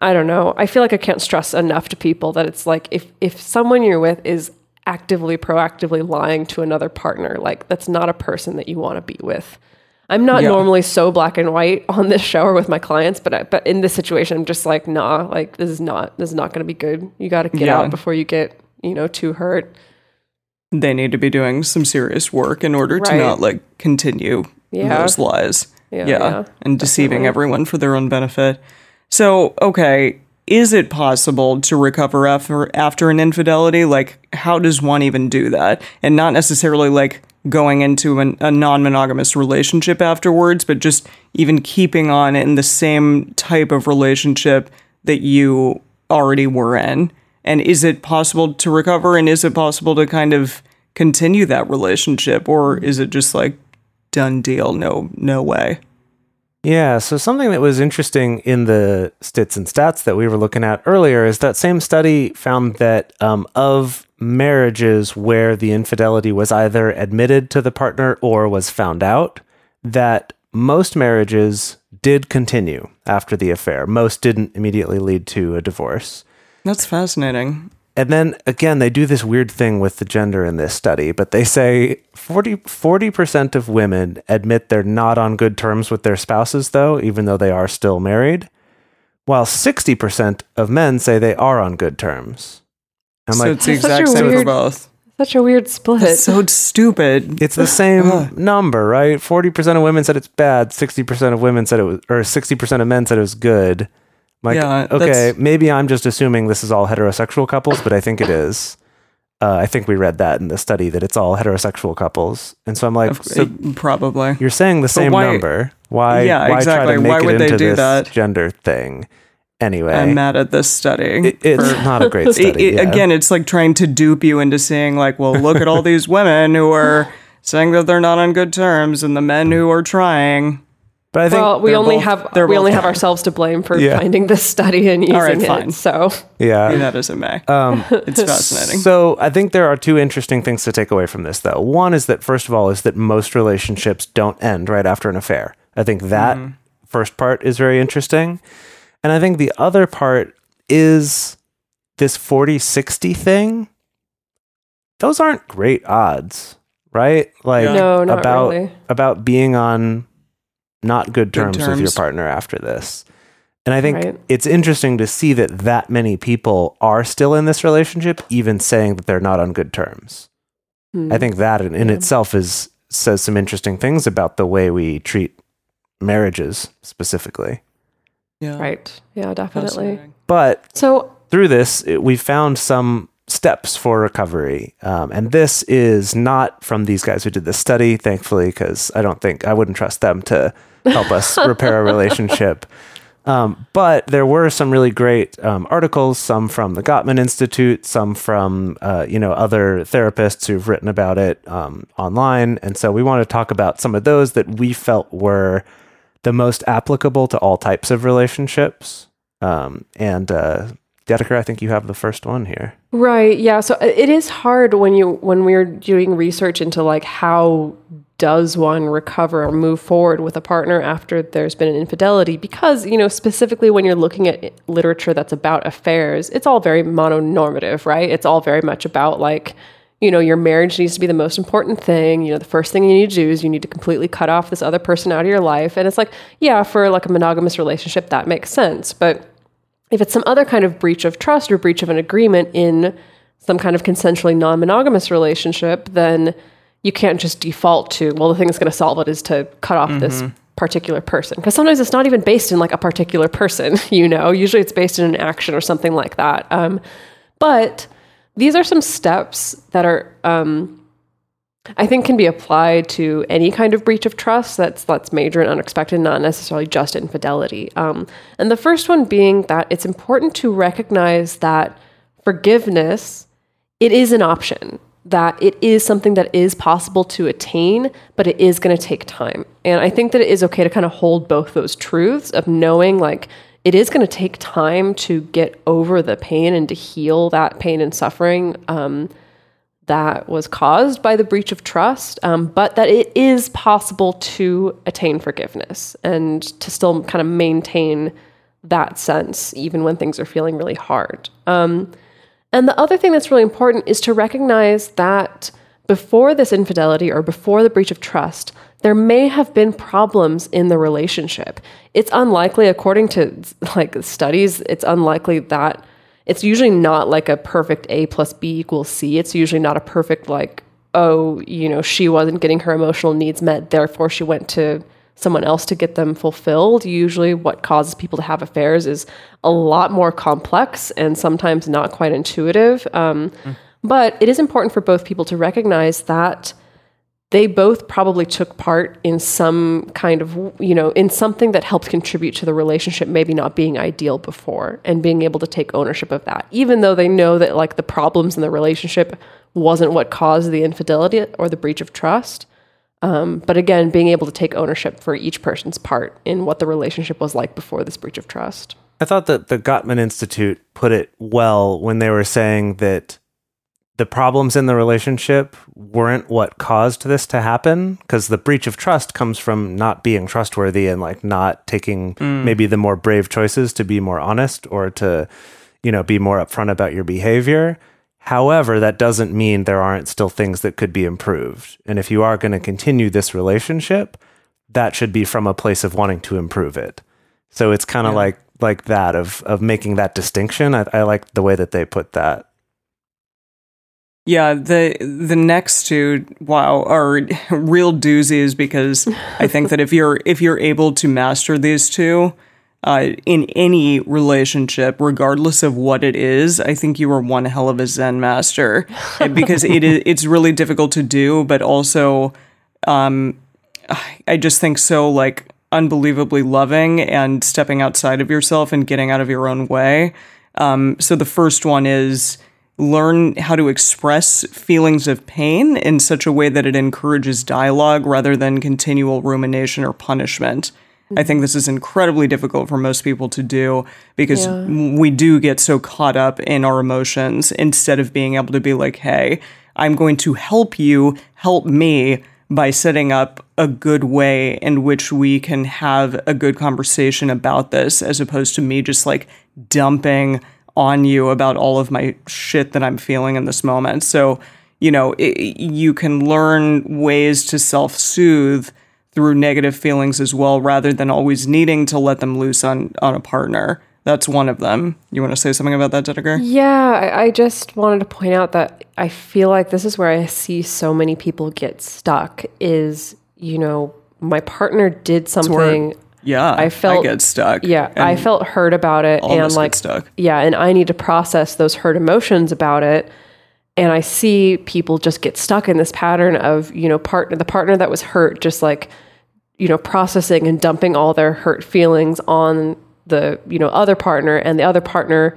I don't know. I feel like I can't stress enough to people that it's like if if someone you're with is actively, proactively lying to another partner, like that's not a person that you want to be with. I'm not Yeah. normally so black and white on this show or with my clients, but I, but in this situation, I'm just like, nah, like this is not this is not going to be good. You got to get Yeah. out before you get you know too hurt. they need to be doing some serious work in order to not like continue Yeah. those lies. Yeah, yeah, yeah, and deceiving definitely. everyone for their own benefit. So, okay, is it possible to recover after after an infidelity? Like, how does one even do that? And not necessarily like going into an, a non-monogamous relationship afterwards, but just even keeping on in the same type of relationship that you already were in. And is it possible to recover? And is it possible to kind of continue that relationship, or is it just like done deal? No, no way. Yeah, so something that was interesting in the stits and stats that we were looking at earlier is that same study found that um, of marriages where the infidelity was either admitted to the partner or was found out, that most marriages did continue after the affair. Most didn't immediately lead to a divorce. That's fascinating. And then again, they do this weird thing with the gender in this study, but they say 40, 40% of women admit they're not on good terms with their spouses, though, even though they are still married, while 60% of men say they are on good terms. I'm so like, it's the That's such exact a same for weird- both. Such a weird split. That's so stupid. it's the same number, right? 40% of women said it's bad, 60% of women said it was, or 60% of men said it was good. I'm like, Yeah, okay, that's- maybe I'm just assuming this is all heterosexual couples, but I think it is. Uh, I think we read that in the study that it's all heterosexual couples, and so I'm like, so Probably. you're saying the same why- number. Why? Yeah, why exactly. Try to make Why it would they into do this that? Gender thing. Anyway, I'm mad at this study. it, it's for- not a great *laughs* study. it- yeah. Again, it's like trying to dupe you into saying, like, well, look at all these *laughs* women who are saying that they're not on good terms and the men who are trying. but I think well, we only both- have we only both have ourselves to blame for Yeah. finding this study and using right, it. fine. So yeah, Be that as it may. Um, *laughs* it's fascinating. So I think there are two interesting things to take away from this, though. One is that first of all, is that most relationships don't end right after an affair. I think that Mm-hmm. first part is very interesting, and I think the other part is this 40-60 thing. Those aren't great odds, right? Like Yeah. no, not about really. about being on not good Good terms, with your partner after this. And I think Right. it's interesting to see that that many people are still in this relationship, even saying that they're not on good terms. Hmm. I think that in, in itself is says some interesting things about the way we treat marriages specifically. Yeah. Right. Yeah, definitely. But So, through this, it, we found some steps for recovery. Um, and this is not from these guys who did this study, thankfully, because I don't think I wouldn't trust them to help us *laughs* repair a relationship. Um, but there were some really great um, articles, some from the Gottman Institute, some from uh, you know other therapists who've written about it um, online, and so we want to talk about some of those that we felt were the most applicable to all types of relationships. Um, and uh, Dedeker, I think you have the first one here. Right. Yeah. So uh, it is hard when you when we're doing research into like how does one recover or move forward with a partner after there's been an infidelity because you know specifically when you're looking at literature that's about affairs it's all very mononormative right it's all very much about like you know your marriage needs to be the most important thing. You know the first thing you need to do is you need to completely cut off this other person out of your life. And it's like yeah for like a monogamous relationship that makes sense. But if it's some other kind of breach of trust or breach of an agreement in some kind of consensually non-monogamous relationship, then you can't just default to, well, the thing that's going to solve it is to cut off this particular person. Because sometimes it's not even based in like a particular person, *laughs* you know, usually it's based in an action or something like that. Um, but these are some steps that are, um, I think, can be applied to any kind of breach of trust that's that's major and unexpected, not necessarily just infidelity. Um, and the first one being that it's important to recognize that forgiveness it is an option that it is something that is possible to attain but it is going to take time and i think that it is okay to kind of hold both those truths of knowing like it is going to take time to get over the pain and to heal that pain and suffering um, that was caused by the breach of trust, um, but that it is possible to attain forgiveness and to still kind of maintain that sense even when things are feeling really hard. Um, and the other thing that's really important is to recognize that before this infidelity or before the breach of trust, there may have been problems in the relationship. It's unlikely, according to like studies, it's unlikely that it's usually not like a perfect A plus B equals C. It's usually not a perfect like, oh, you know, she wasn't getting her emotional needs met, therefore she went to someone else to get them fulfilled. Usually, what causes people to have affairs is a lot more complex and sometimes not quite intuitive. Um, But it is important for both people to recognize that they both probably took part in some kind of, you know, in something that helped contribute to the relationship maybe not being ideal before and being able to take ownership of that, even though they know that like the problems in the relationship wasn't what caused the infidelity or the breach of trust. Um, but again, being able to take ownership for each person's part in what the relationship was like before this breach of trust. I thought that the Gottman Institute put it well when they were saying that the problems in the relationship weren't what caused this to happen because the breach of trust comes from not being trustworthy and like not taking mm. maybe the more brave choices to be more honest or to you know be more upfront about your behavior. However that doesn't mean there aren't still things that could be improved. And if you are going to continue this relationship that should be from a place of wanting to improve it. So it's kind of like like that of of making that distinction. I, I like the way that they put that. Yeah, the the next two, wow, are *laughs* real doozies because I think that if you're if you're able to master these two uh, in any relationship, regardless of what it is, I think you are one hell of a Zen master *laughs* because it is it's really difficult to do, but also, um, I just think so like unbelievably loving and stepping outside of yourself and getting out of your own way. Um, so the first one is learn how to express feelings of pain in such a way that it encourages dialogue rather than continual rumination or punishment. I think this is incredibly difficult for most people to do because Yeah. we do get so caught up in our emotions instead of being able to be like, hey, I'm going to help you help me by setting up a good way in which we can have a good conversation about this as opposed to me just like dumping on you about all of my shit that I'm feeling in this moment. So, you know, i you can learn ways to self soothe through negative feelings as well, rather than always needing to let them loose on on a partner. That's one of them. You want to say something about that, Dedeker? Yeah, I, I just wanted to point out that I feel like this is where I see so many people get stuck. Is you know my partner did something. Yeah, I felt- I get stuck. Yeah, I felt hurt about it, and like stuck. yeah, and I need to process those hurt emotions about it. And I see people just get stuck in this pattern of you know partner the partner that was hurt just like you know processing and dumping all their hurt feelings on the you know other partner and the other partner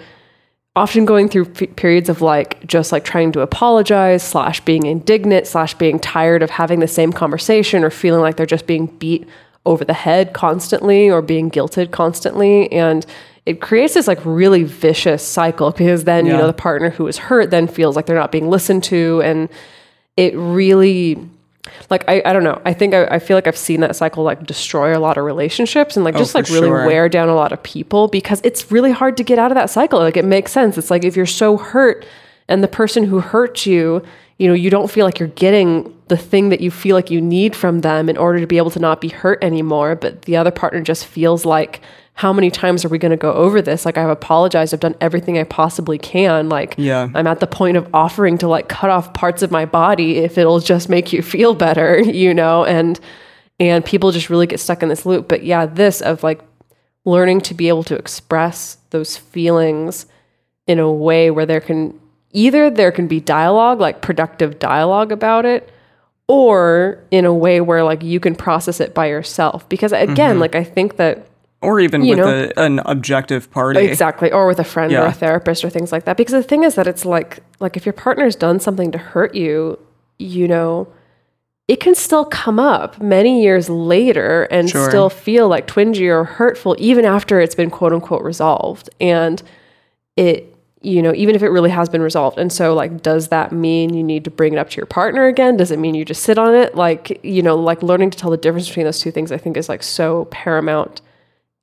often going through f- periods of like just like trying to apologize slash being indignant slash being tired of having the same conversation or feeling like they're just being beat over the head constantly or being guilted constantly. And it creates this like really vicious cycle because then you know the partner who is hurt then feels like they're not being listened to. And it really like I, I don't know. I think I, I feel like i've seen that cycle like destroy a lot of relationships and like oh, just Oh, for like really sure. wear down a lot of people because it's really hard to get out of that cycle. Like it makes sense. It's like if you're so hurt and the person who hurt you you know you don't feel like you're getting the thing that you feel like you need from them in order to be able to not be hurt anymore but the other partner just feels like how many times are we going to go over this? Like i've apologized. I've done everything i possibly can. Like Yeah. i'm at the point of offering to like cut off parts of my body if it'll just make you feel better *laughs* you know? And and people just really get stuck in this loop. But yeah this of like learning to be able to express those feelings in a way where there can either there can be dialogue like productive dialogue about it or in a way where like you can process it by yourself because again mm-hmm. like i think that or even with know. a, an objective party. Exactly, or with a friend or a therapist or things like that. Because the thing is that it's like like if your partner's done something to hurt you, you know, it can still come up many years later and Sure. still feel like twingy or hurtful even after it's been quote unquote resolved. And it you know, even if it really has been resolved. And so like does that mean you need to bring it up to your partner again? Does it mean you just sit on it? Like, you know, like learning to tell the difference between those two things I think is like so paramount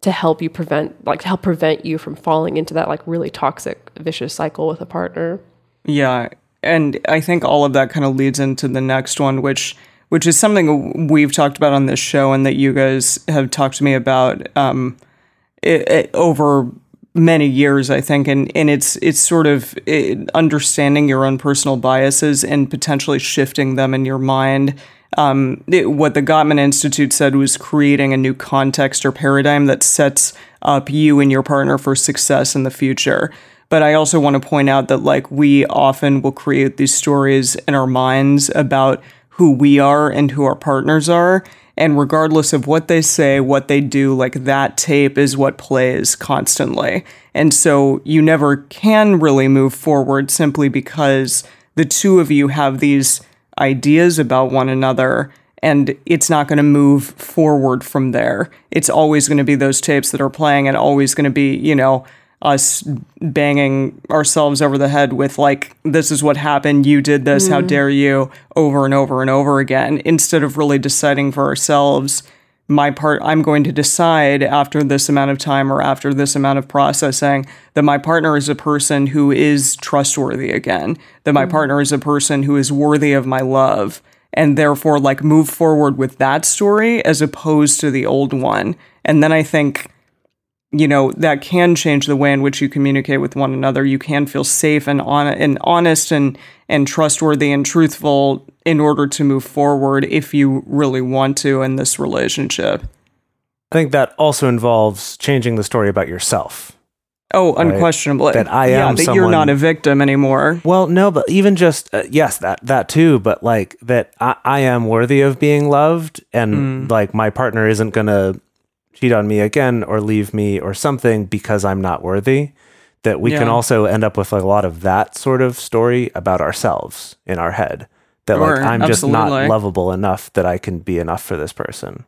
to help you prevent like to help prevent you from falling into that like really toxic vicious cycle with a partner Yeah, and I think all of that kind of leads into the next one, which which is something we've talked about on this show, and that you guys have talked to me about um, it, it, over many years, I think, and and it's it's sort of understanding your own personal biases and potentially shifting them in your mind. Um, it- what the Gottman Institute said was creating a new context or paradigm that sets up you and your partner for success in the future. But I also want to point out that like we often will create these stories in our minds about who we are and who our partners are. And regardless of what they say, what they do, like that tape is what plays constantly. And so you never can really move forward simply because the two of you have these ideas about one another and it's not going to move forward from there. It's always going to be those tapes that are playing and always going to be, you know, us banging ourselves over the head with like this is what happened, you did this, how mm-hmm. dare you over and over and over again instead of really deciding for ourselves my part I'm going to decide after this amount of time or after this amount of processing that my partner is a person who is trustworthy again, that my mm-hmm. partner is a person who is worthy of my love and therefore like move forward with that story as opposed to the old one. And then I think you know that can change the way in which you communicate with one another. You can feel safe and on and honest and and trustworthy and truthful in order to move forward if you really want to in this relationship. I think that also involves changing the story about yourself. Oh, unquestionably. That I am yeah, that you're not a victim anymore. Well, no, but even just uh, yes, that that too. But like that, I, I am worthy of being loved, and like my partner isn't gonna cheat on me again or leave me or something because I'm not worthy. That we can also end up with a lot of that sort of story about ourselves in our head. That like I'm just not lovable enough that I can be enough for this person.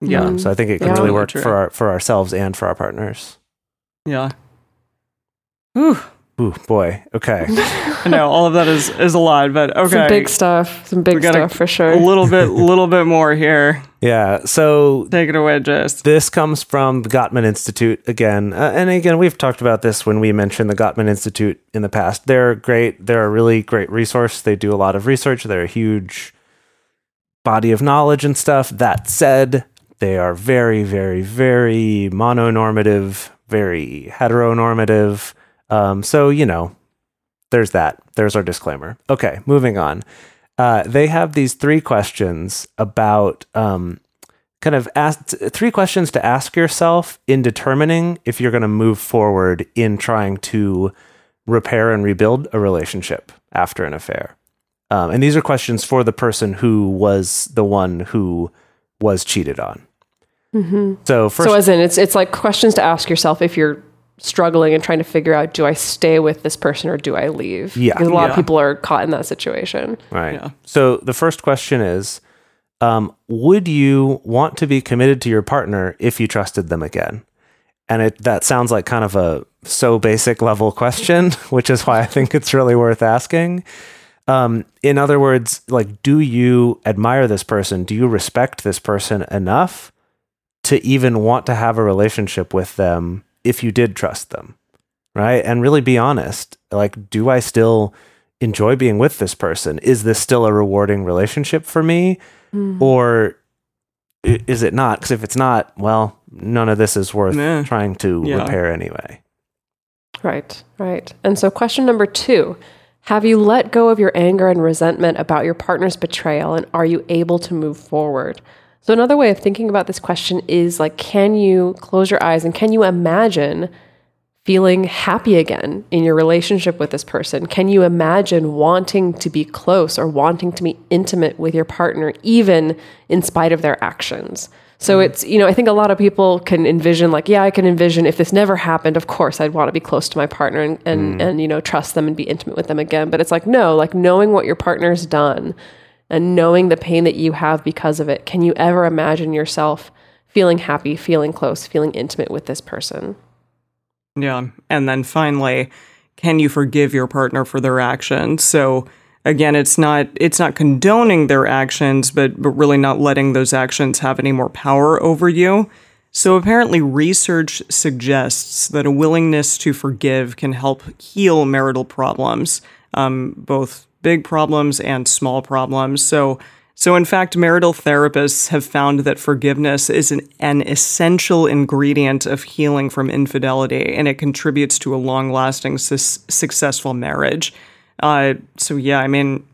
Yeah. Um, so I think it can Yeah. really Totally work true. for our, for ourselves and for our partners. Yeah. Whew. Ooh, boy. Okay. *laughs* I know all of that is is a lot, but okay. some big stuff some big We gotta- stuff for sure a little bit a *laughs* little bit more here. yeah. So Take it away, Jase. This comes from the Gottman Institute again. Uh, and again, we've talked about this when we mentioned the Gottman Institute in the past. They're great. They're a really great resource. They do a lot of research. They're a huge body of knowledge and stuff. That said, they are very, very, very mononormative, very heteronormative. Um, so, you know, there's that. There's our disclaimer. Okay, moving on. Uh, they have these three questions about um, kind of ask, three questions to ask yourself in determining if you're going to move forward in trying to repair and rebuild a relationship after an affair. Um, and these are questions for the person who was the one who was cheated on. So first, So as in, it's it's like questions to ask yourself if you're struggling and trying to figure out, do I stay with this person or do I leave? Yeah. because a lot Yeah. of people are caught in that situation. Right. Yeah. So the first question is um, Would you want to be committed to your partner if you trusted them again? And it, that sounds like kind of a so basic level question, *laughs* which is why I think it's really worth asking. Um, in other words, like, do you admire this person? Do you respect this person enough to even want to have a relationship with them if you did trust them? Right. And really be honest. Like, do I still enjoy being with this person? Is this still a rewarding relationship for me? Hmm. Or is it not? Because if it's not, well, none of this is worth Nah. trying to Yeah. repair anyway. Right, right. And so, question number two Have you let go of your anger and resentment about your partner's betrayal, and are you able to move forward? So, another way of thinking about this question is like, can you close your eyes and can you imagine feeling happy again in your relationship with this person? Can you imagine wanting to be close or wanting to be intimate with your partner, even in spite of their actions? So mm-hmm. it's, you know, I think a lot of people can envision, like, yeah, I can envision if this never happened, of course I'd want to be close to my partner and, and, mm. and, you know, trust them and be intimate with them again. But it's like, no, like knowing what your partner's done and knowing the pain that you have because of it, can you ever imagine yourself feeling happy, feeling close, feeling intimate with this person? Yeah. And then finally, can you forgive your partner for their actions? So again, it's not it's not condoning their actions, but but really not letting those actions have any more power over you. So apparently research suggests that a willingness to forgive can help heal marital problems, um, both big problems and small problems. So so, in fact, marital therapists have found that forgiveness is an, an essential ingredient of healing from infidelity, and it contributes to a long lasting, sus- successful marriage. Uh, so, yeah, I mean,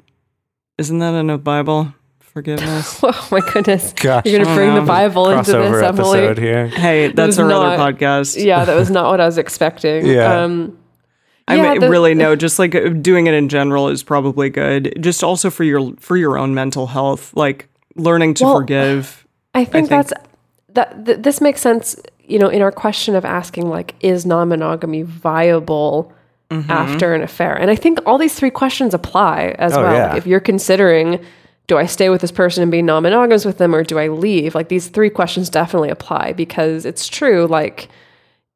isn't that in the Bible? Forgiveness? *laughs* Oh my goodness. *laughs* Gosh. You're going to bring the Bible into this, Emily. episode here. hey, that's was our not- other podcast. Yeah, that was not what I was expecting. *laughs* Yeah. Um, I yeah, mean, the- really know Just like uh, doing it in general is probably good. Just also for your for your own mental health, like learning to Well, forgive. I think, think- that's that. Th- this makes sense. You know, in our question of asking like, is non-monogamy viable Mm-hmm. after an affair? And I think all these three questions apply as Oh, well. yeah. Like, if you're considering, do I stay with this person and be non-monogamous with them, or do I leave? Like these three questions definitely apply because it's true. Like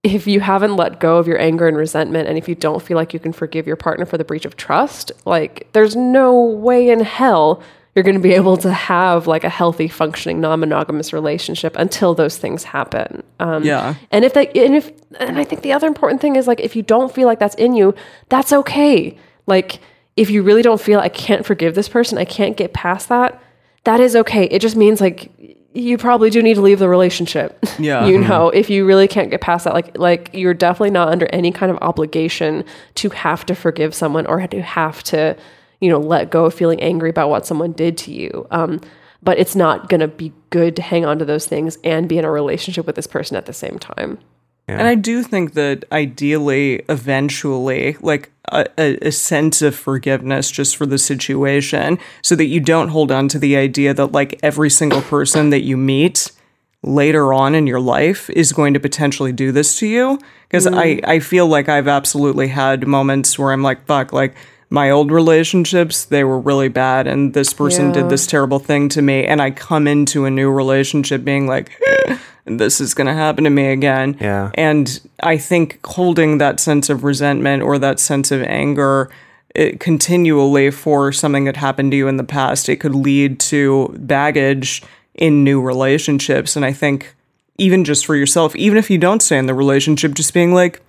if you haven't let go of your anger and resentment and if you don't feel like you can forgive your partner for the breach of trust like there's no way in hell you're going to be able to have like a healthy functioning non-monogamous relationship until those things happen. Um, Yeah. and if they and if and i think the other important thing is like if you don't feel like that's in you that's okay. Like if you really don't feel i can't forgive this person i can't get past that that is okay. It just means like you probably do need to leave the relationship *laughs* Yeah. you know if you really can't get past that. Like like you're definitely not under any kind of obligation to have to forgive someone or to have to you know let go of feeling angry about what someone did to you. Um but it's not going to be good to hang on to those things and be in a relationship with this person at the same time And I do think that ideally, eventually, like a, a, a sense of forgiveness just for the situation, so that you don't hold on to the idea that like every single person that you meet later on in your life is going to potentially do this to you. Because I, mm. I feel like I've absolutely had moments where I'm like, fuck, like my old relationships, they were really bad, and this person Yeah. did this terrible thing to me. And I come into a new relationship being like, this is going to happen to me again. Yeah. And I think holding that sense of resentment or that sense of anger it, continually for something that happened to you in the past, it could lead to baggage in new relationships. And I think even just for yourself, even if you don't stay in the relationship, just being like,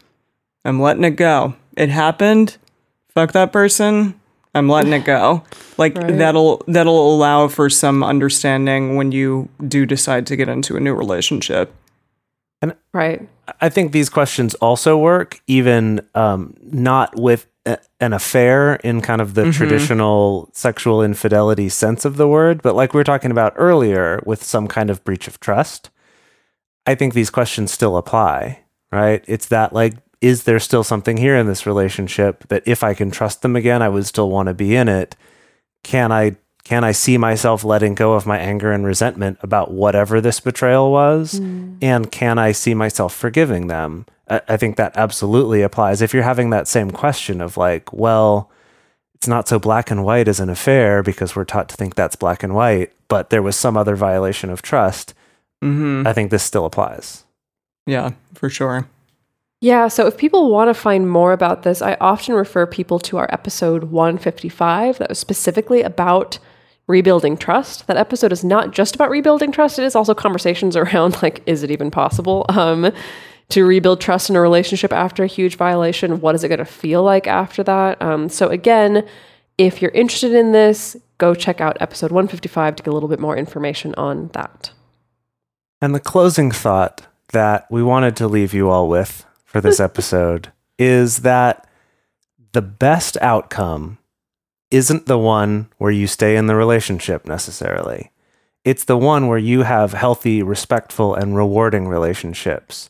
I'm letting it go. It happened. Fuck that person. I'm letting it go. Like Right. that'll that'll allow for some understanding when you do decide to get into a new relationship. Right. I think these questions also work, even um, not with a, an affair in kind of the traditional sexual infidelity sense of the word, but like we were talking about earlier with some kind of breach of trust. I think these questions still apply, right? It's that like, is there still something here in this relationship that if I can trust them again, I would still want to be in it? Can I can I see myself letting go of my anger and resentment about whatever this betrayal was? And can I see myself forgiving them? I, I think that absolutely applies. If you're having that same question of like, well, it's not so black and white as an affair because we're taught to think that's black and white, but there was some other violation of trust. Mm-hmm. I think this still applies. Yeah, for sure. Yeah, so if people want to find more about this, I often refer people to our episode 155 that was specifically about rebuilding trust. That episode is not just about rebuilding trust, it is also conversations *laughs* around like is it even possible um to rebuild trust in a relationship after a huge violation? What is it going to feel like after that? Um, so again, if you're interested in this, go check out episode 155 to get a little bit more information on that. And the closing thought that we wanted to leave you all with for this *laughs* episode is that the best outcome isn't the one where you stay in the relationship necessarily. It's the one where you have healthy, respectful, and rewarding relationships.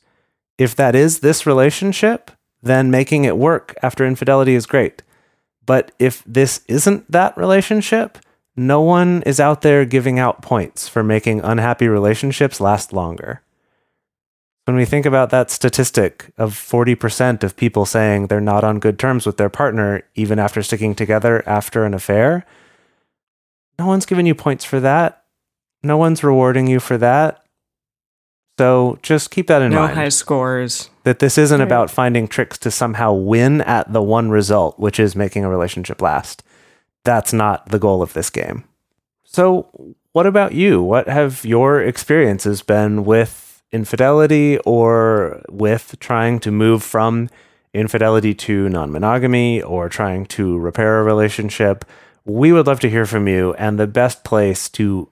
If that is this relationship, then making it work after infidelity is great. But if this isn't that relationship, no one is out there giving out points for making unhappy relationships last longer. When we think about that statistic of 40% of people saying they're not on good terms with their partner even after sticking together after an affair, no one's giving you points for that. No one's rewarding you for that. So just keep that in No mind No high scores. that this isn't Right. about finding tricks to somehow win at the one result, which is making a relationship last. That's not the goal of this game. So, what about you? What have your experiences been with infidelity or with trying to move from infidelity to non monogamy or trying to repair a relationship? We would love to hear from you. And the best place to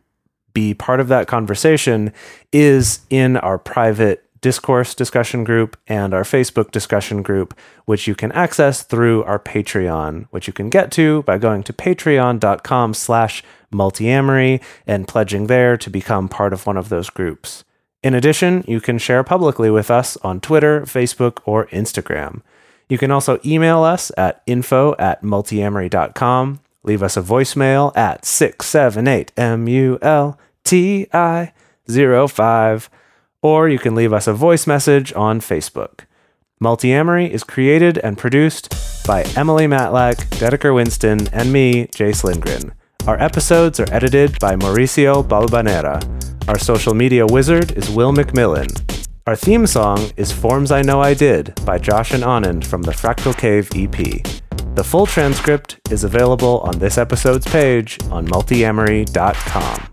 be part of that conversation is in our private Discord discussion group and our Facebook discussion group, which you can access through our Patreon, which you can get to by going to patreon.com slash multiamory and pledging there to become part of one of those groups. In addition, you can share publicly with us on Twitter, Facebook, or Instagram. You can also email us at info at multiamory.com. Leave us a voicemail at 678 MULTI 05, or you can leave us a voice message on Facebook. Multiamory is created and produced by Emily Matlack, Dedeker Winston, and me, Jase Lindgren. Our episodes are edited by Mauricio Balvanera. Our social media wizard is Will McMillan. Our theme song is Forms I Know I Did by Josh and Anand from the Fractal Cave EP. The full transcript is available on this episode's page on multiamory.com.